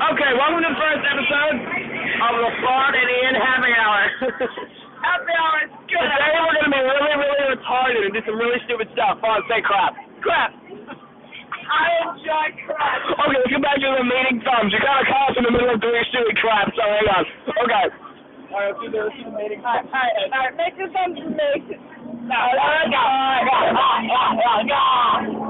Okay, welcome to the first episode of the Fart and Ian Happy Hour. Happy hour is good. Today we're going to be really, really retarded and do some really stupid stuff. Fun, say crap. Crap. I enjoy crap. Okay, let's get back to the meeting thumbs. You got to call us in the middle of doing stupid crap, so hang on. Okay. Alright, let's do the, let's do the meeting. Alright, alright, alright, make your thumbs make. No, no, no, I'm gonna make them hug. Thank you. I get it. No,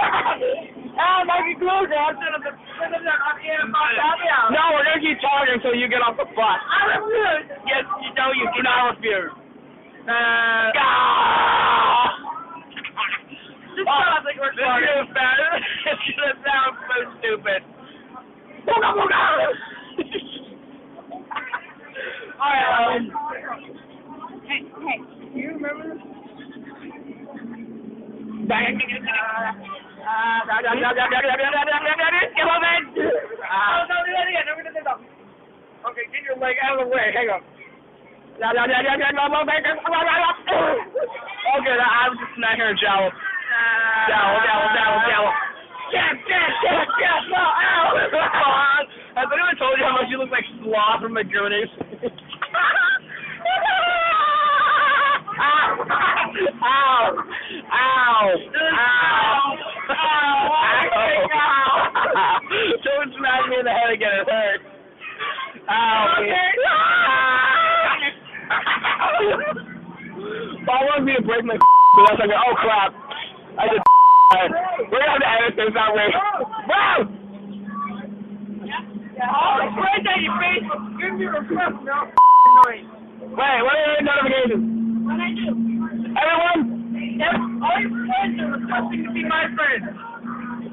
ah, Mikey I'm gonna the I'm gonna No, we're gonna keep talking until you get off the bus. I refuse. Yes, you know you do not refuse. Uh, Ah! this sounds like we're This is gonna sound, it's gonna sound so stupid. Booga booga! Alright, um. Hey, hey, do you remember this? Come on, man! Oh, no, do that again. Never did that. Okay, get your leg out of the way. Hang on. Okay, I was just smacking her jowl. Jowl, jowl, jowl, jowl. Has anyone told you how much you look like from Ow! Ow! Ow! Ow! Ow! Someone smacked me in the head again. It hurt. Ow! Well, I wanted me to break my but that's like, oh crap. I just We're gonna have to edit this out way. Wow! Oh, it's right you Facebook. Give me a request, no. Wait, what are the notifications? What I do? Everyone all your friends are requesting to be my friend.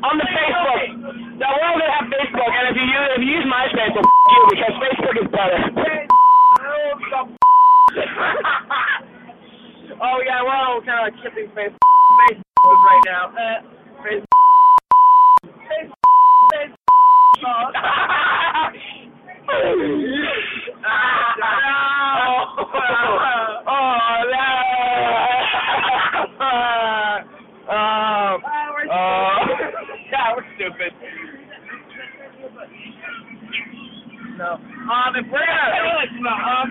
on the Facebook. Now we're all have Facebook, and if you use if you use MySpace, well, f- you because Facebook is better. oh yeah, we're all kind of kipping Facebook. Facebook right now. Uh, Facebook. oh, oh, no. Oh, oh. Yeah, we're stupid. No. Um, if we're gonna, um,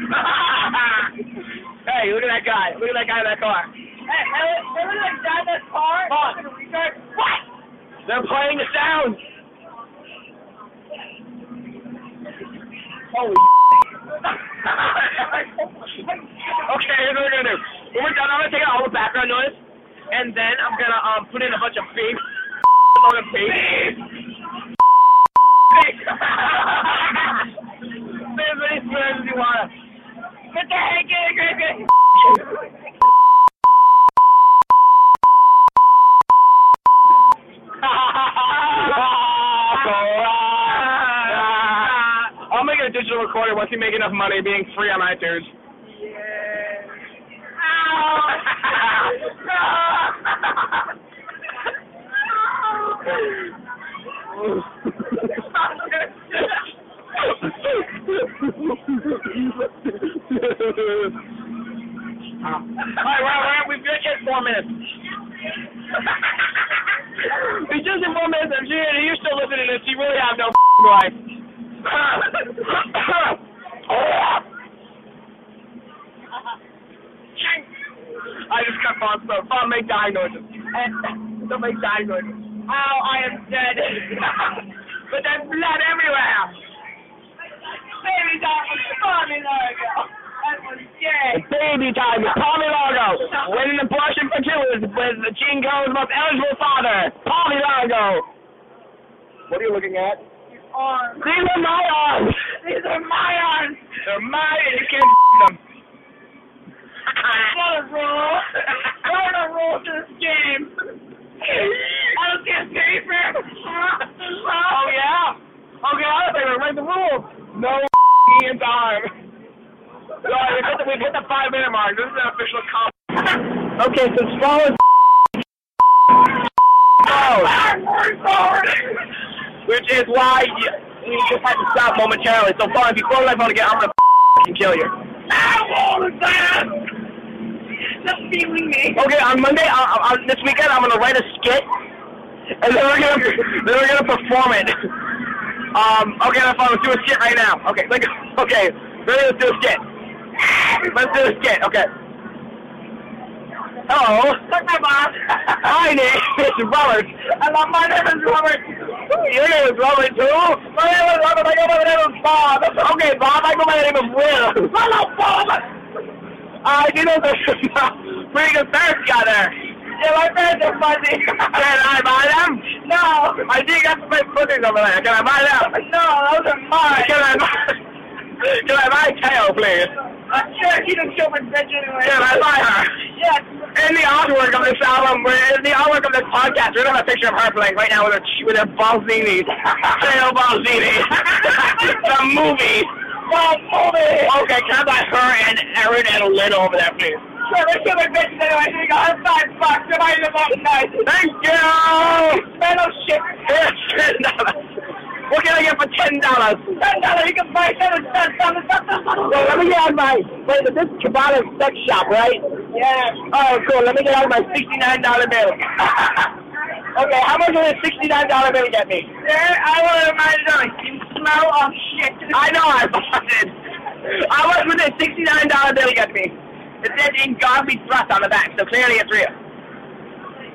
hey, look at that guy. Look at that guy in that car. Hey, hey, remember that guy in that car? What? What? They're playing the sounds. Holy. okay, here's what we're gonna do. When we're done, I'm gonna take out all the background noise, and then I'm gonna um put in a bunch of beep. On. Beep. Say as many swears as you want. Get the heck in, I'll make a digital recorder once you make enough money being free on iTunes. Alright, well, well, we've got just four minutes. it's just in four minutes. If you're, you're still listening to this, you really have no life. I just cut Fawn so Fawn make dying noises. Don't make dying noises. Ow, I am dead. but there's blood everywhere. Baby dog was Tommy Largo. That was. Baby time with Tommy Largo. Winning the portion for two is with Gene Cole's most eligible father, Tommy Largo. What are you looking at? Arms. These are my arms. These are my arms. They're mine and you can't them. What a rule. What a rule to this game. I don't get paper. Oh yeah. Okay, I think we're the rules. No in time. We've hit, the, we've hit the five minute mark. This is an official comp. Okay, so small is Which is why you, you just had to stop momentarily. So far, if you close my phone again, I'm gonna kill you. me. Okay, on Monday, uh, uh, this weekend, I'm gonna write a skit, and then we're gonna then we're gonna perform it. Um, okay, that's fine. Let's do a skit right now. Okay, like, okay, ready? Let's do a skit. Let's do a skit. Okay. Hello. My boss. Hi, Nick. It's Robert. Hello, my name is Robert. Your name is Robert too. My name is Robert. I go by the name of Bob. Okay, Bob. I go by the name of Will. Hello, Bob. I do know there's some pretty good parents got there. Yeah, my parents are fuzzy. Can I buy them? no. I think that's my footage over there. Can I buy them? No, those are mine. Can I buy? Can I buy Tail, please? Uh, sure, he didn't show my anyway. Can I buy her? Yes. In the artwork of this album, in the artwork of this podcast, we're gonna have a picture of her playing right now with her with her Balzini. Tail Balzini. the movie. The movie. Okay, can I buy her and Aaron and Lynn over there, please? Sure, they show my bitch anyway. Here you go. Have five bucks. I live up nice. Thank you! Oh shit. Ten dollars. What can I get for ten dollars? Ten dollars. You can buy seven cents. Well, let me get out of my wait, this is Cabana sex shop, right? Yeah. Oh, cool. Let me get out of my sixty-nine dollar bill. okay, how much will this sixty-nine dollar bill get me? There, I want remind you, you smell of shit. I know I bought it. How much would this sixty-nine dollar bill get me? It says in Godly Thrust on the back, so clearly it's real.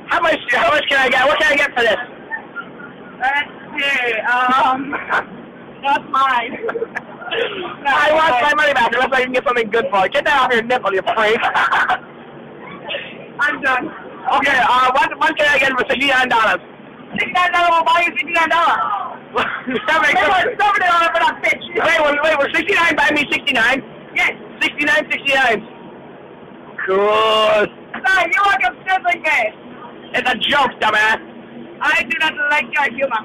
How much? How much can I get? What can I get for this? Let's see. Um, that's mine. I want my money back unless I can get something good for it. Get that off your nipple, you freak. I'm done. okay, uh, what, what can I get for sixty-nine dollars? Sixty-nine dollars will buy you sixty-nine dollars. Seventy They want seventy dollars for that bitch. Wait, wait, wait, we're 69 buy me 69? Yes. 69, 69. Cool. Sorry, you walk upstairs like this. It's a joke, dumbass. I do not like your humor.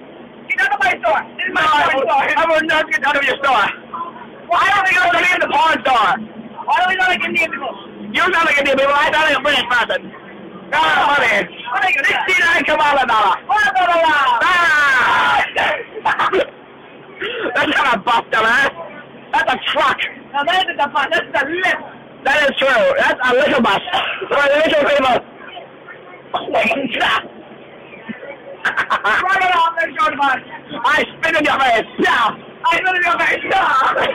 Get out of my store. This is my No, I store. I will not get out of your store. Why don't we go to in the porn store? Why do we not like Indian people? You sound like a Indian people. I sound like a British person. Ah, money. What are you gonna 69 Kamala dollar. About a? Ah! That's not a bus, dumbass. That's a truck. Now that is the fun. That's the lift. That is true. That's a little bus. For the little people. Run it off bus. I spit in your face. Yeah. I know your face.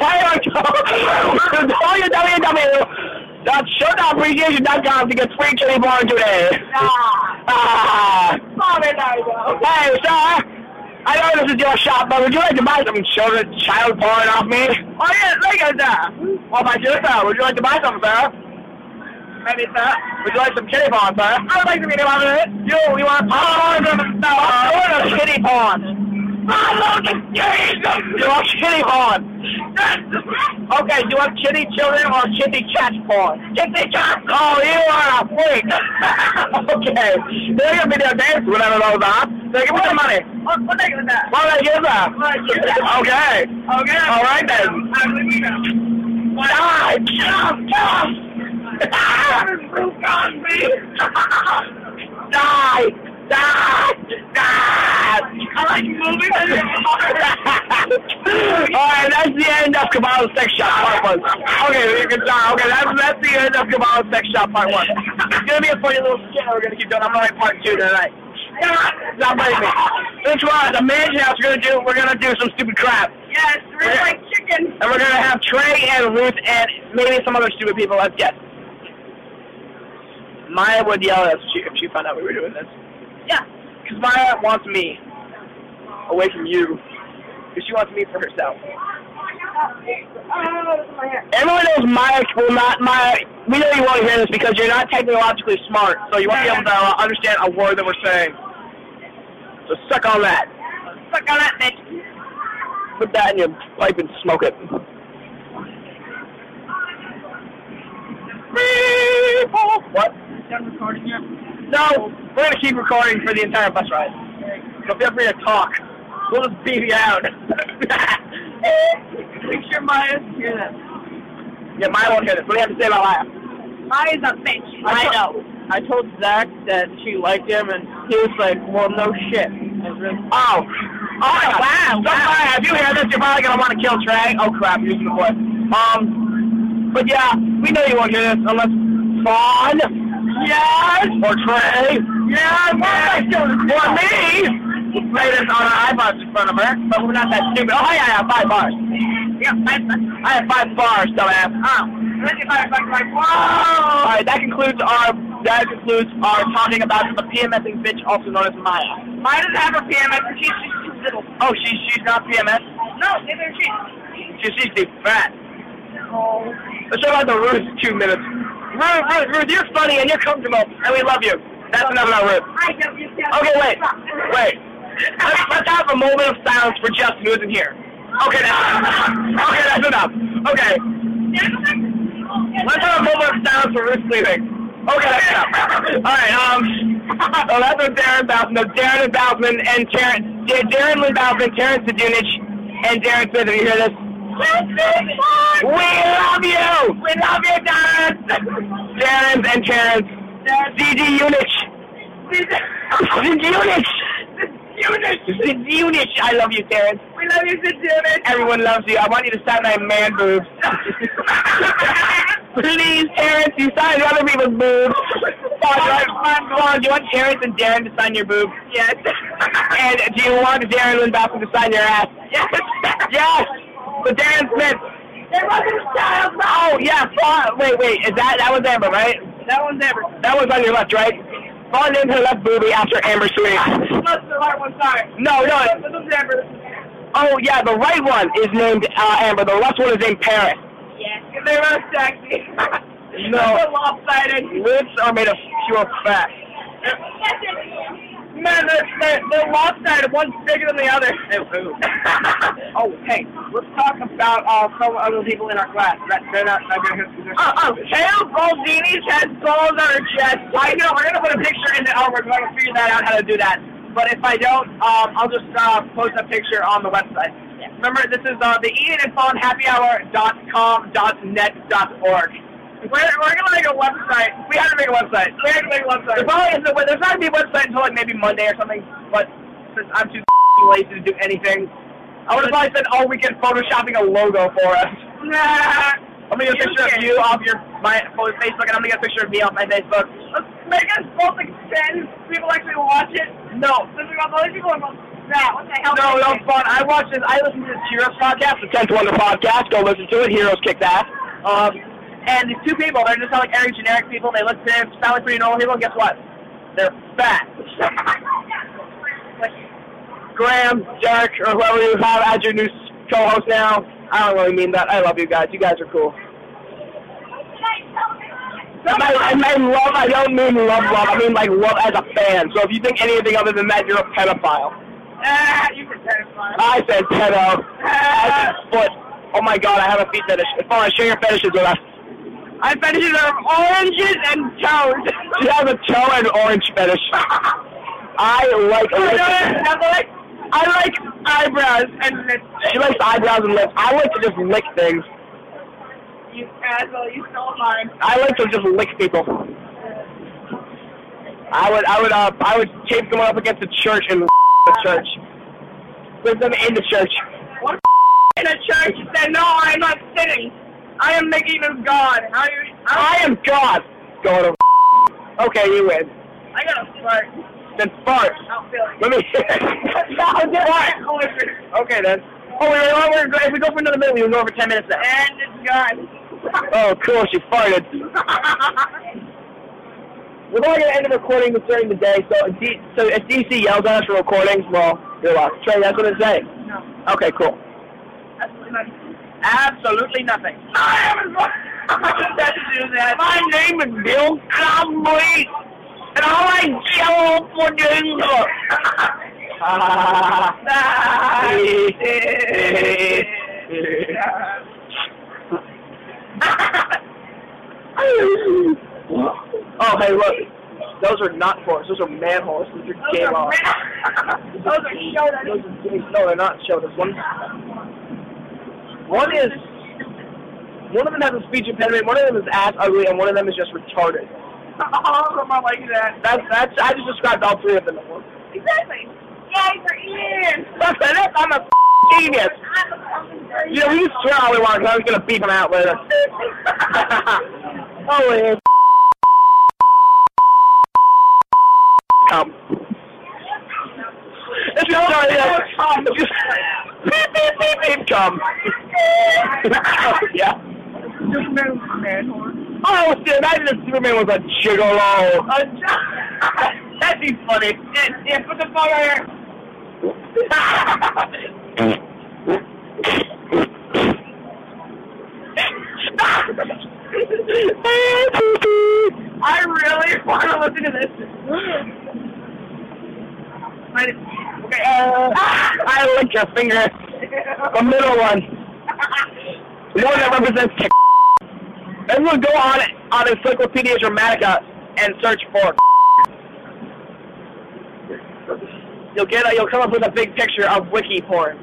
Why don't you www.showdownappreciation.com to get free kitty porn today. Nah. Ah. Sorry, Nigel. Hey, sir. I know this is your shop, but would you like to buy some children, child porn off me? Oh, yeah, look at that. What about you, sir? Would you like to buy some, sir? Maybe, sir. Would you like some kitty porn, sir? I would like get about it. You, you want porn? No, I want a kitty porn. I love the kitty. You want kitty porn? Okay, do you want kitty children or kitty cat porn? Kitty cat. Oh, you are a freak. okay. They're gonna be there dance whatever those are. So give me some money. What, what are you gonna do? What did I give them? What I give them? Okay. Okay. All right then. I'm leaving now. Die! Jump! Jump! Ah! On me. Die! Die! Die! I like. Alright, that's the end of Kabbalah Sex Shop Part 1. Okay, you can start. Okay, that's, that's the end of Kabbalah Sex Shop Part 1. It's gonna be a funny little skit we're gonna keep doing. I'm gonna write Part 2 tonight. Stop biting me. This one, the mansion house, we're gonna do, we're gonna do some stupid crap. Yes, really like chicken. And we're gonna have Trey and Ruth and maybe some other stupid people as guests. Maya would yell at us if she, if she found out we were doing this. Yeah. Because Maya wants me away from you. Because she wants me for herself. Oh. Everyone knows Maya will not, Maya, we know you won't hear this because you're not technologically smart, so you won't be able to uh, understand a word that we're saying. So suck on that. Suck on that bitch. Put that in your pipe and smoke it. What? Done recording yet? No, we're gonna keep recording for the entire bus ride. So feel free to talk. We'll just beat you out. Make sure Maya hear that. yeah, Maya won't hear this. What do you have to say about Maya? Maya's a bitch. I know. I told Zach that she liked him, and he was like, "Well, no shit." Oh. Oh my God. wow, wow. Maya, if you hear this, you're probably gonna want to kill Trey. Oh crap, you're the voice. Um, but yeah, we know you won't hear this unless Fawn. Yes. Or Trey. Yes. Or me. Play this on an iPod in front of her, but we're not that stupid. Oh yeah, I have five bars. Yeah, I, I have five bars, dumbass. oh, then you got like, like, All whoa. that concludes our that concludes our talking about the PMSing bitch, also known as Maya. Maya doesn't have her PMS, she's she's too little. Oh, she's she's not PMS. No, neither is she. She's she's too fat. Oh. Let's talk about the Ruth two minutes. Ruth, Ruth, Ruth, you're funny and you're comfortable, and we love you. That's enough about Ruth. I don't you Okay, wait, wait. Let's, let's have a moment of silence for Justin, who isn't here. Okay, that's enough. okay. That's enough. Okay, let's have a moment of silence for Ruth sleeping. Okay, that's enough. All right. Um. So that's what Darren Bousman, no, Darren and and Terrence, Da- Darren Lynn Bousman, Terrence Zdunich, and Darren Smith. If you hear this, we love you. We love you, Darren. Darren and Terrence. DD Unich. DD Unich. Unich. Unich. I love you, Terrence. We love you, Sid Everyone loves you. I want you to sign my man boobs. Please, Terrence, you sign other people's boobs. Do, you want, do you want Terrence and Darren to sign your boobs? Yes. And do you want Darren Lynn Boston to sign your ass? Yes. Yes. But Darren Smith. It wasn't a child. Oh, yeah. Vaughn, wait, wait. Is that that was Amber, right? That one's Amber. That was on your left, right? Vaughn named her left boobie after Amber Sweet. That's the right one, sorry. No, no. This one's Amber. Oh, yeah. The right one is named uh, Amber. The left one is named Paris. Yes. They were sexy. No. They're lopsided. Lips are made of pure fat. Man, they're, they're, they're lopsided. One's bigger than the other. oh, hey, let's talk about uh, some other people in our class. That, they're not, not gonna hear Oh, oh, Kale Goldini's has balls on her chest. I know, we're gonna put a picture in the, oh, we're gonna figure that out how to do that. But if I don't, um, I'll just uh, post a picture on the website. Remember, this is uh, the Ian and Fawn Happy Hour dot com dot net dot org. We're, we're gonna make a website. We have to make a website. We have to make a website. There probably isn't. a- There's not gonna be a website until like maybe Monday or something. But since I'm too lazy to do anything, I would have probably spent all weekend photoshopping a logo for us. Nah. I'm gonna get a picture of you off your my Facebook, and I'm gonna get a picture of me off my Facebook. Let's make us both extend. People actually watch it. No, This is about other people. About that. What the hell? no, no fun. I watch this. I listen to this Heroes podcast, the Tenth Wonder podcast. Go listen to it. Heroes kick ass. Um, and these two people, they're just not like very generic people. They look it, sound like pretty normal people. And guess what? They're fat. Graham, Derek, or whoever you have as your new co-host now. I don't really mean that. I love you guys. You guys are cool. And I, I love, I don't mean love, love. I mean like love as a fan. So if you think anything other than that, you're a pedophile. Ah, you it's fine. I said pedo. I said foot. Oh my god, I have a feet fetish. I share your fetishes with us. I fetishes are oranges and toes. She has a toe and orange fetish. I like, what? I like, I like eyebrows and lips. she likes eyebrows and lips. I like to just lick things. You asshole, you stole mine. I like to just lick people. I would, I would, uh, I would tape someone up against a church and the church. Put them in the church. What in a church said, no, I'm not sitting. I am making this God. How you? I am God. Go to. Okay, you win. I gotta fart. Then fart. I'll feel it. Let me. okay then. Oh, wait, wait, wait, wait, if we go for another minute, we can go for ten minutes now. And it's gone. Oh, cool. She farted. We're going to end the recording during the day, so if, D, so if DC yells at us for recordings, well, you're lost. Trey, that's what it's saying. no, Okay, cool. absolutely not. Absolutely nothing. I am that to do that. My name is Bill Cumby, and I like jello pudding. oh, hey, look. Those are not horses. Those are man horses. Those are gay laws. Those are shoulders. Those are gay. No, they're not shoulders. One, one is, one of them has a speech impediment, one of them is ass ugly, and one of them is just retarded. All of them are like that. That's, that's, I just described all three of them. Exactly. Guys are in. That's it. I'm a genius. You know, we can swear all we want, because I was going to beep him out later. Oh, Holy come. It's just yeah. It's just beep beep beep beep come. yeah. Superman was a man horse. Oh, dude, imagine if Superman was a gigolo. That'd be funny. Yeah, yeah, put the phone right I really want to listen to this. I- okay, uh, I lick your finger. The middle one. The one that represents kick. Everyone go on on Encyclopedia Dramatica and search for You'll get a, you'll come up with a big picture of wiki porn.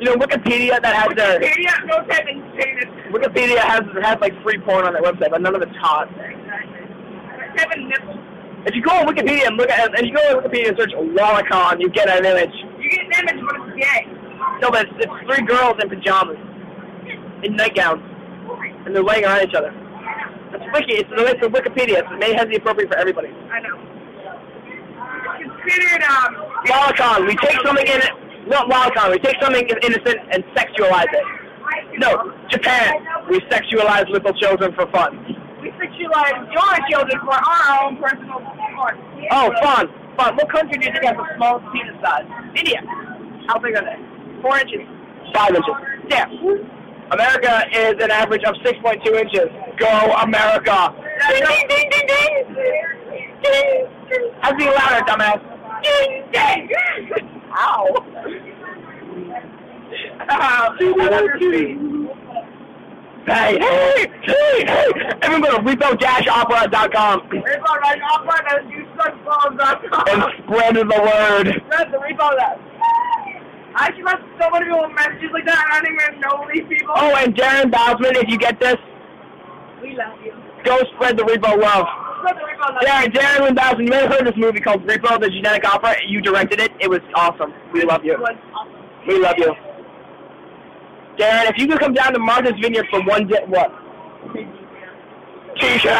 You know Wikipedia that has their Wikipedia, no type in penis. Wikipedia has has like free porn on their website, but none of it's hot. Exactly. Type in nipples. If you go on Wikipedia and look at and you go on Wikipedia and search Lolicon, you get an image. You get an image, but it's gay. No, but it's, it's three girls in pajamas, in nightgowns, and they're laying around each other. It's wiki. It's, it's a Wikipedia. It's, it has the appropriate for everybody. I know. It's considered, um, Lolicon. We take something in it, not Lolicon. We take something innocent and sexualize it. No, Japan. We sexualize little children for fun. we sexualize your children for our own personal sport. Oh, fun, fun. What country do you think has the smallest penis size? India. How big are they? Four inches. Five inches. Yeah. America is an average of 6.2 inches. Go America. Ding, ding, ding, ding, ding. Ding. Have to be louder, dumbass. Ding, ding. Ow. I love your feet. Hey, hey, hey, hey. Everyone go to repo-opera.com Repo right off right now, you suck balls and spread the word. That's the repo that. I actually got so many people messages like that, I don't even know these people. Oh, and Darren Bousman, if you get this, We love you. go spread the Repo love. That's the repo that. Darren, Darren Bousman, you may have heard this movie called Repo, the Genetic Opera. You directed it. It was awesome. We love you. It Was awesome. We love you. Darren, if you could come down to Martha's Vineyard for one day, what? T-shirt.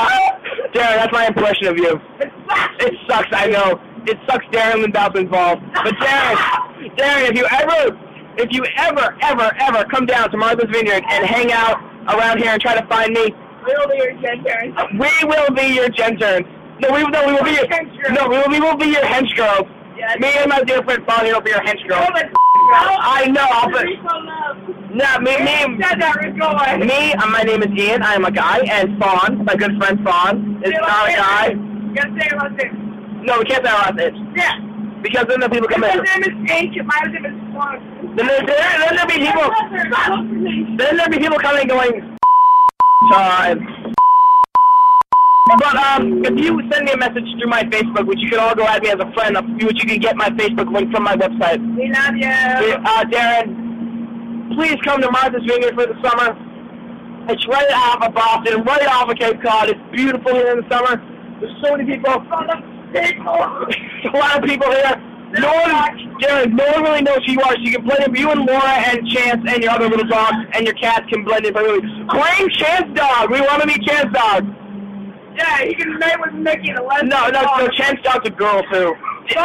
Darren, that's my impression of you. It sucks. It sucks, I know. It sucks Darren Lindau's involved. But Darren, Darren, if you ever, if you ever, ever, ever come down to Martha's Vineyard and hang out around here and try to find me, We'll be your grandparents. we will be your genterns. No, we, no, we will be your, no, we will, we will be your hench girls. Yes. Me and my dear friend Bonnie will be your hench girls. I know, I'll put, no, me, me, Said that, Rico. me, uh, my name is Ian, I am a guy, and Fawn, my good friend Fawn, is not a guy. Gotta say it like this. No, we can't last names. Yeah. Because then the people come My in. name is Ancient. My name is Swan. Then, there, there, then there'll be people. Then there'll be people coming going. Time. But um, if you send me a message through my Facebook, which you can all go at me as a friend, which you can get my Facebook link from my website. We love you. Uh, Darren, please come to Martha's Vineyard for the summer. It's right off of Boston, right off of Cape Cod. It's beautiful here in the summer. There's so many people. There's a lot of people here. No one, Darren, no one really knows who you are, so you can blend in. You and Laura and Chance and your other little dogs and your cats can blend in perfectly. Claim Chance Dog. We want to meet Chance Dog. Yeah, you can mate with Mickey the last No, no, no. Chance Dog's a girl too. So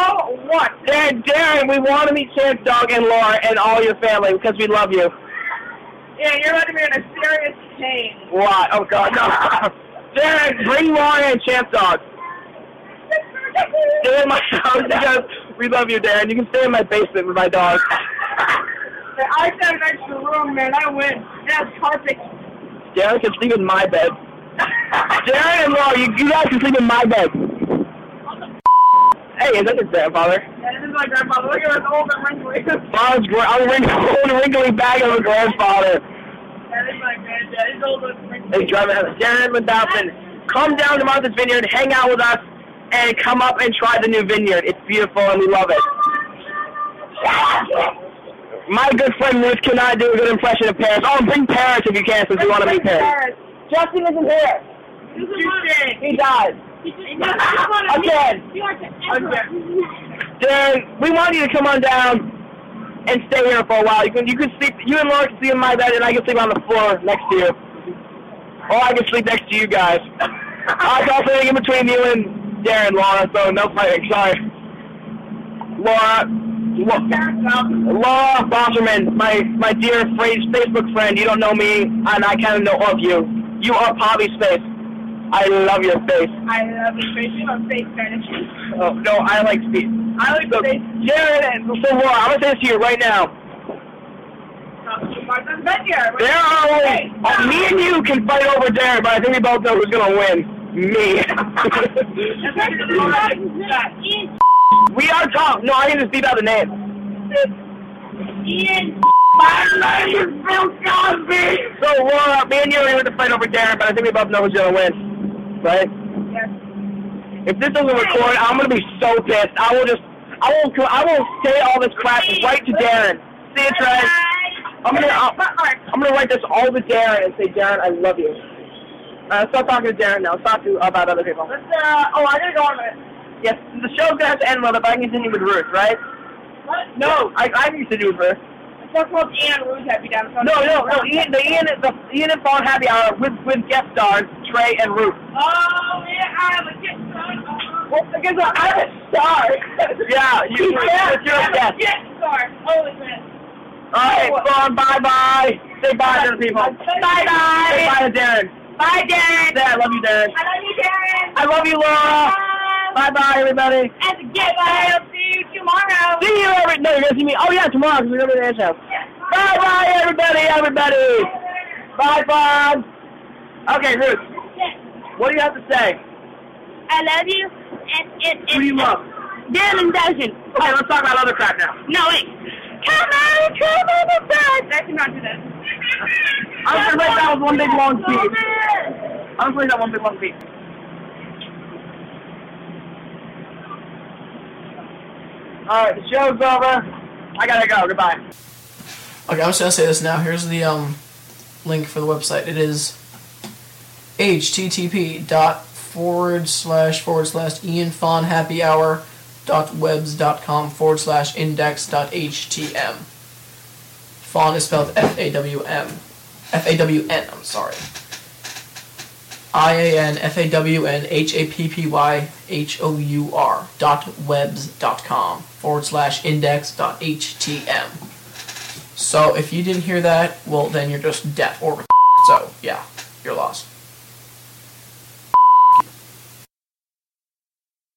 what? Darren, Darren, we want to meet Chance Dog and Laura and all your family because we love you. Yeah, you're about to be in a serious pain. What? Oh God, no. Darren, bring Laura and Chance Dog. Stay in my house because we love you, Darren. You can stay in my basement with my dog. I had an extra room, man. I went. That's carpet. Darren can sleep in my bed. Darren and Laura, you, you guys can sleep in my bed. Hey, is that your grandfather? Yeah, this is my grandfather. Look at this old and wrinkly. Father's gra- I'm a wrinkly, old wrinkly bag of a grandfather. Yeah, this is my granddad. He's old and wrinkly. Hey, driving Darren Lindausen, come down to Martha's Vineyard, hang out with us, and come up and try the new vineyard. It's beautiful and we love it. My good friend Ruth cannot do a good impression of Paris. Oh, bring Paris if you can, since we want to meet Paris. Justin isn't here. He died. Again. Darren, we want you to come on down and stay here for a while. You can you can sleep. You and Laura can sleep in my bed, and I can sleep on the floor next to you. Or I can sleep next to you guys. I was also in between you and Darren, Laura. So no fighting. Sorry, Laura. Laura Bosserman, my my dear Facebook friend. You don't know me, and I kind of know of you. You are Poppy's face. I love your face. I love your face. You have face fetish. Oh, no, I like speed. I like So, face. Jared, and so Laura, I'm gonna say this to you right now. Martha's been here. There are only me and you can fight over Darren, but I think we both know who's gonna win. Me. we are top. No, I can just beat out the name. Ian. My name is Bill Cosby. So Laura, me and you are going to fight over Darren, but I think we both know who's gonna win. Right? Yes. If this doesn't record, I'm gonna be so pissed. I will just, I will, I will say all this crap right to Darren. See you, Trey. I'm gonna, I'm gonna write this all to Darren and say, Darren, I love you. Uh, stop talking to Darren now. Stop to about other people. Let's, uh, oh, I gotta go on a minute. Yes, the show's gonna have to end it, but I can continue with Ruth, right? What? No, I, I used to do Ruth. Let's talk about Ian Ruth Happy Down. No, no, no. Ian, the Ian, the Ian and Fawn Happy Hour with with guest stars Trey and Ruth. Oh, yeah, I'm a kid. Uh, Well, because I'm a star. yeah, you, yeah, you're a guest. Yes, star. Holy man. All right, Fawn, bye bye. Say bye to the people. Bye bye. Say bye to Darren. Bye, Darren. I love you, Darren. I love you, Darren. I love you, Laura. Bye bye, everybody. And again, I'll see you tomorrow. See you every. No, you're gonna see me. Oh yeah, tomorrow because we're gonna be the dance show. Bye bye, everybody, everybody. Bye, Fawn. Okay, Ruth. Yes. What do you have to say? I love you. And, and, and, Who do you love? Dylan Dustin. Okay, let's talk about other crap now. No, wait. Come on, come on, the. I cannot do that. I'm gonna write that with one big long speech. I'm gonna play that one big long speech. Alright, the show's over. I gotta go. Goodbye. Okay, I'm just gonna say this now. Here's the um link for the website. It is http dot forward slash forward slash Ian Fawn Happy Hour dot webs dot com forward slash index dot htm. Fawn is spelled F A W M. F A W N, I'm sorry. I A N F A W N H A P P Y H O U R dot webs dot com forward slash index dot htm. So if you didn't hear that, well then you're just deaf or so yeah, you're lost.